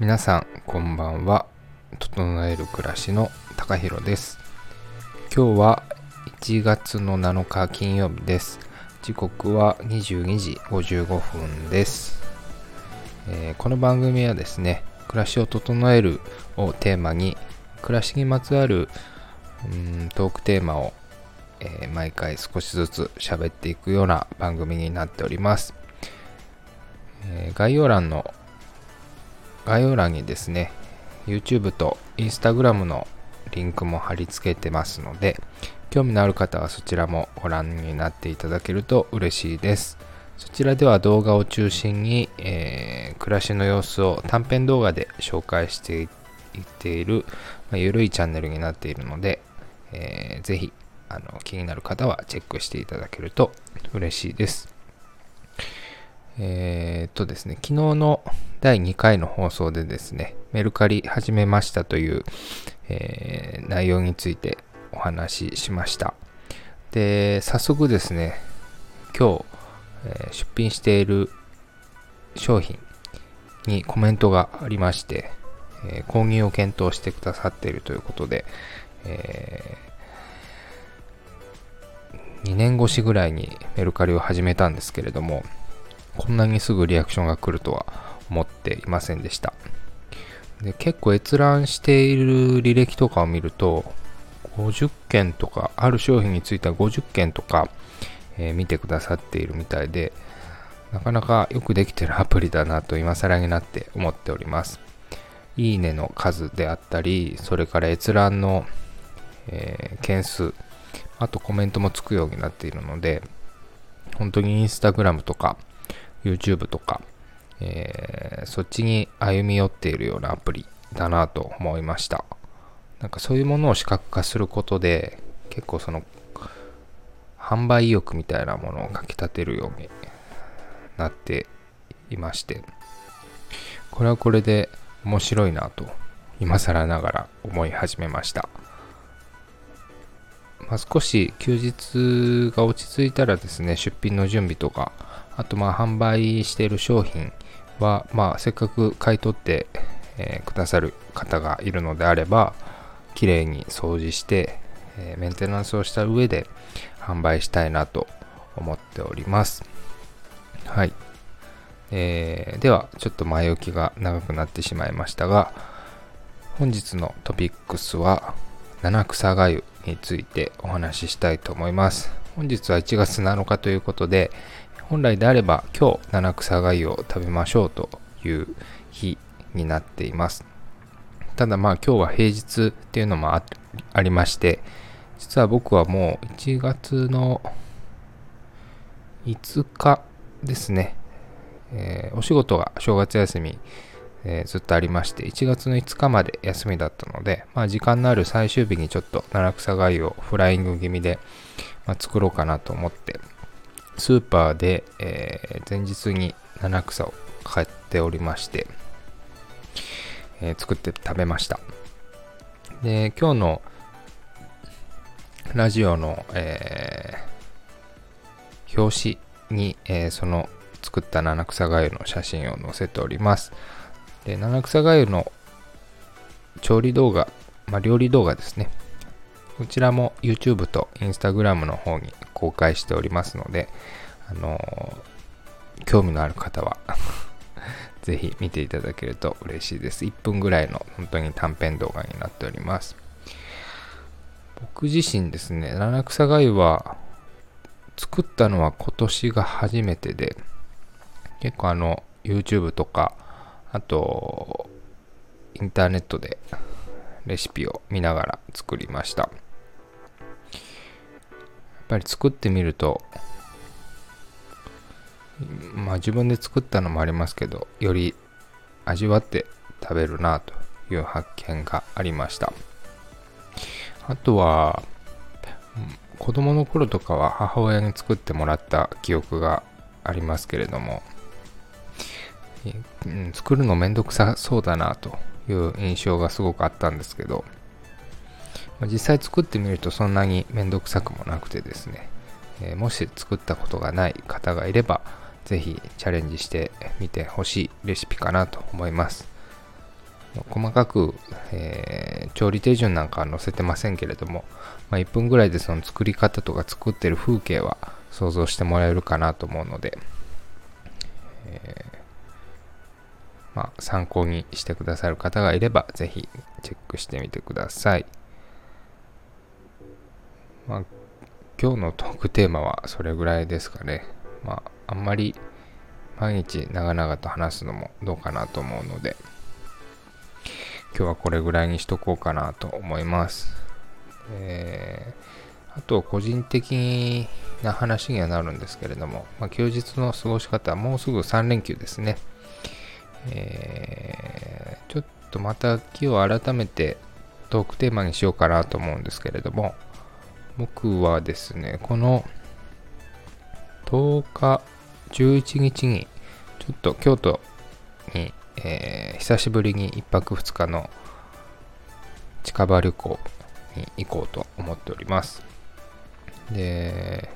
皆さんこんばんは。整える暮らしの高弘です。今日は1月の7日金曜日です。時刻は22時55分です、えー、この番組はですね暮らしを整えるをテーマに暮らしにまつわるうんトークテーマを、えー、毎回少しずつ喋っていくような番組になっております、えー、概要欄の概要欄にですね YouTube と Instagram のリンクも貼り付けてますので興味のある方はそちらもご覧になっていただけると嬉しいです。そちらでは動画を中心に、えー、暮らしの様子を短編動画で紹介していっている、まあ、ゆるいチャンネルになっているので、えー、ぜひあの気になる方はチェックしていただけると嬉しいです。えー、っとですね、昨日の第2回の放送でですね、メルカリ始めましたという、えー、内容についてお話ししました。で、早速ですね、今日、えー、出品している商品にコメントがありまして、え、購入を検討してくださっているということで、え、2年越しぐらいにメルカリを始めたんですけれども、こんなにすぐリアクションが来るとは思っていませんでした。で結構閲覧している履歴とかを見ると、50件とか、ある商品については50件とか、えー、見てくださっているみたいで、なかなかよくできてるアプリだなと今更になって思っております。いいねの数であったり、それから閲覧の、えー、件数、あとコメントもつくようになっているので、本当にインスタグラムとか YouTube とか、えー、そっちに歩み寄っているようなアプリだなと思いました。なんかそういうものを視覚化することで、結構その販売意欲みたいなものをかきたてるようになっていまして、これはこれで面白いなと今更ながら思い始めました。まあ、少し休日が落ち着いたらですね、出品の準備とか、あとまあ販売している商品は、まあせっかく買い取って、えー、くださる方がいるのであれば、綺麗に掃除して、えー、メンテナンスをした上で販売したいなと思っております。はい。えー、ではちょっと前置きが長くなってしまいましたが本日のトピックスは七草がゆについてお話ししたいと思います。本日は1月7日ということで本来であれば今日七草がを食べましょうという日になっています。ただまあ今日は平日っていうのもありまして実は僕はもう1月の5日ですね。えー、お仕事が正月休み、えー、ずっとありまして、1月の5日まで休みだったので、まあ、時間のある最終日にちょっと七草がゆをフライング気味で、まあ、作ろうかなと思って、スーパーで、えー、前日に七草を買っておりまして、え作って食べました。で、今日のラジオの、え表紙に、えその作った七草がゆの写真を載せております。で七草がゆの調理動画、まあ、料理動画ですね。こちらも YouTube と Instagram の方に公開しておりますので、あのー、興味のある方は ぜひ見ていただけると嬉しいです。1分ぐらいの本当に短編動画になっております。僕自身ですね、七草がゆは作ったのは今年が初めてで、結構あの YouTube とかあとインターネットでレシピを見ながら作りました。やっぱり作ってみるとまあ自分で作ったのもありますけどより味わって食べるなという発見がありました。あとは子供の頃とかは母親に作ってもらった記憶がありますけれどもうん、作るのめんどくさそうだなという印象がすごくあったんですけど、まあ、実際作ってみるとそんなにめんどくさくもなくてですね、え、もし作ったことがない方がいれば、ぜひチャレンジしてみてほしいレシピかなと思います。細かく、えー、調理手順なんかは載せてませんけれども、まあ、1分ぐらいでその作り方とか作ってる風景は想像してもらえるかなと思うので、えー、まあ、参考にしてくださる方がいればぜひチェックしてみてください。まあ、今日のトークテーマはそれぐらいですかね。まあ、あんまり毎日長々と話すのもどうかなと思うので、今日はこれぐらいにしとこうかなと思います。えー、あと、個人的な話にはなるんですけれども、まあ、休日の過ごし方はもうすぐ3連休ですね。えー、ちょっとまた今日改めてトークテーマにしようかなと思うんですけれども、僕はですね、この10日、11日に、ちょっと京都にえー、久しぶりに1泊2日の近場旅行に行こうと思っております。で、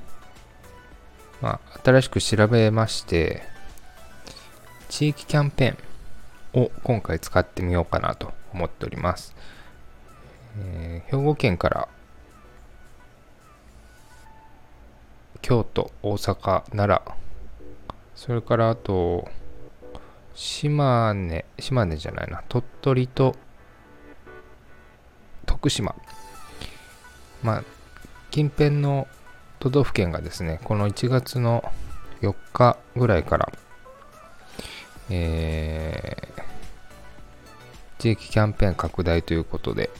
まあ、新しく調べまして、地域キャンペーンを今回使ってみようかなと思っております。えー、兵庫県から京都、大阪、奈良、それからあと、島根、島根じゃないな、鳥取と徳島。まあ、近辺の都道府県がですね、この1月の4日ぐらいから、えー、地域キャンペーン拡大ということで、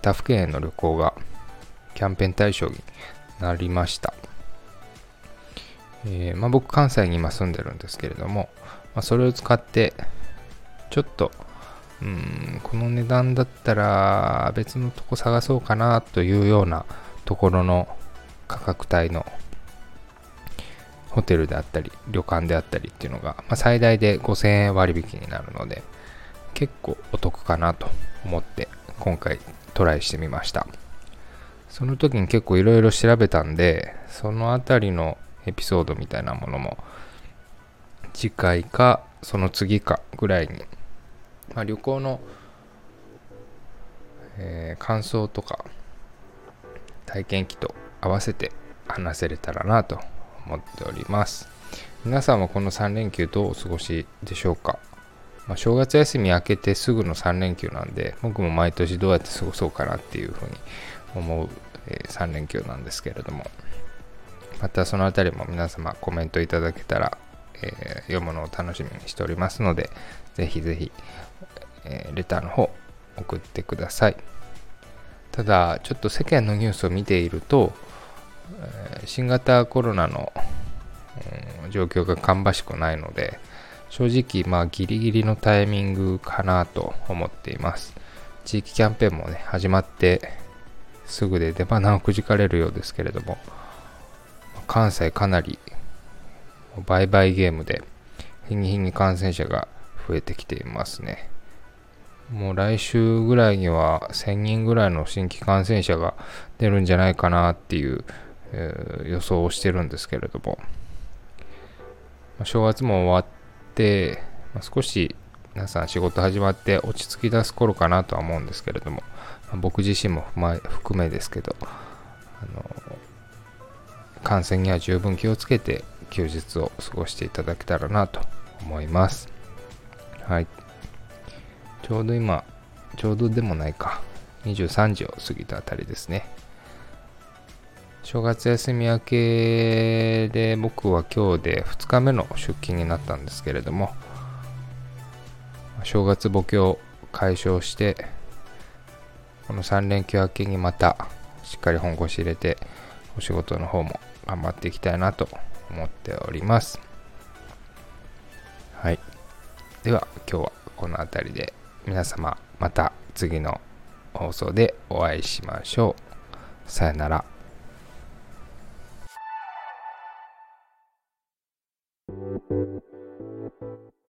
他府県への旅行がキャンペーン対象になりました。えーまあ、僕、関西に今住んでるんですけれども、まあ、それを使って、ちょっと、うん、この値段だったら別のとこ探そうかなというようなところの価格帯のホテルであったり、旅館であったりっていうのが、まあ、最大で5000円割引になるので、結構お得かなと思って今回トライしてみました。その時に結構いろいろ調べたんで、そのあたりのエピソードみたいなものも次回かその次かぐらいに、まあ、旅行の、えー、感想とか体験記と合わせて話せれたらなと思っております。皆さんはこの3連休どうお過ごしでしょうか、まあ、正月休み明けてすぐの3連休なんで僕も毎年どうやって過ごそうかなっていうふうに思う、えー、3連休なんですけれども。またそのあたりも皆様コメントいただけたらえー、読むのを楽しみにしておりますので、ぜひぜひ、えー、レターの方送ってください。ただ、ちょっと世間のニュースを見ていると、新型コロナの、状況が芳しくないので、正直、まあ、ギリギリのタイミングかなと思っています。地域キャンペーンもね、始まってすぐで出花をくじかれるようですけれども、関西かなり売買ゲームで日に日に感染者が増えてきていますね。もう来週ぐらいには1000人ぐらいの新規感染者が出るんじゃないかなっていう、え、予想をしてるんですけれども、まあ、正月も終わって、まあ、少し皆さん仕事始まって落ち着き出す頃かなとは思うんですけれども、まあ、僕自身も含めですけど、あの感染には十分気をつけて休日を過ごしていただけたらなと思います。はい。ちょうど今、ちょうどでもないか、23時を過ぎたあたりですね。正月休み明けで僕は今日で2日目の出勤になったんですけれども、正月墓標解消して、この3連休明けにまたしっかり本腰入れて、お仕事の方も頑張っていきたいなと思っております。はい。では今日はこの辺りで皆様また次の放送でお会いしましょう。さよなら。Thank you.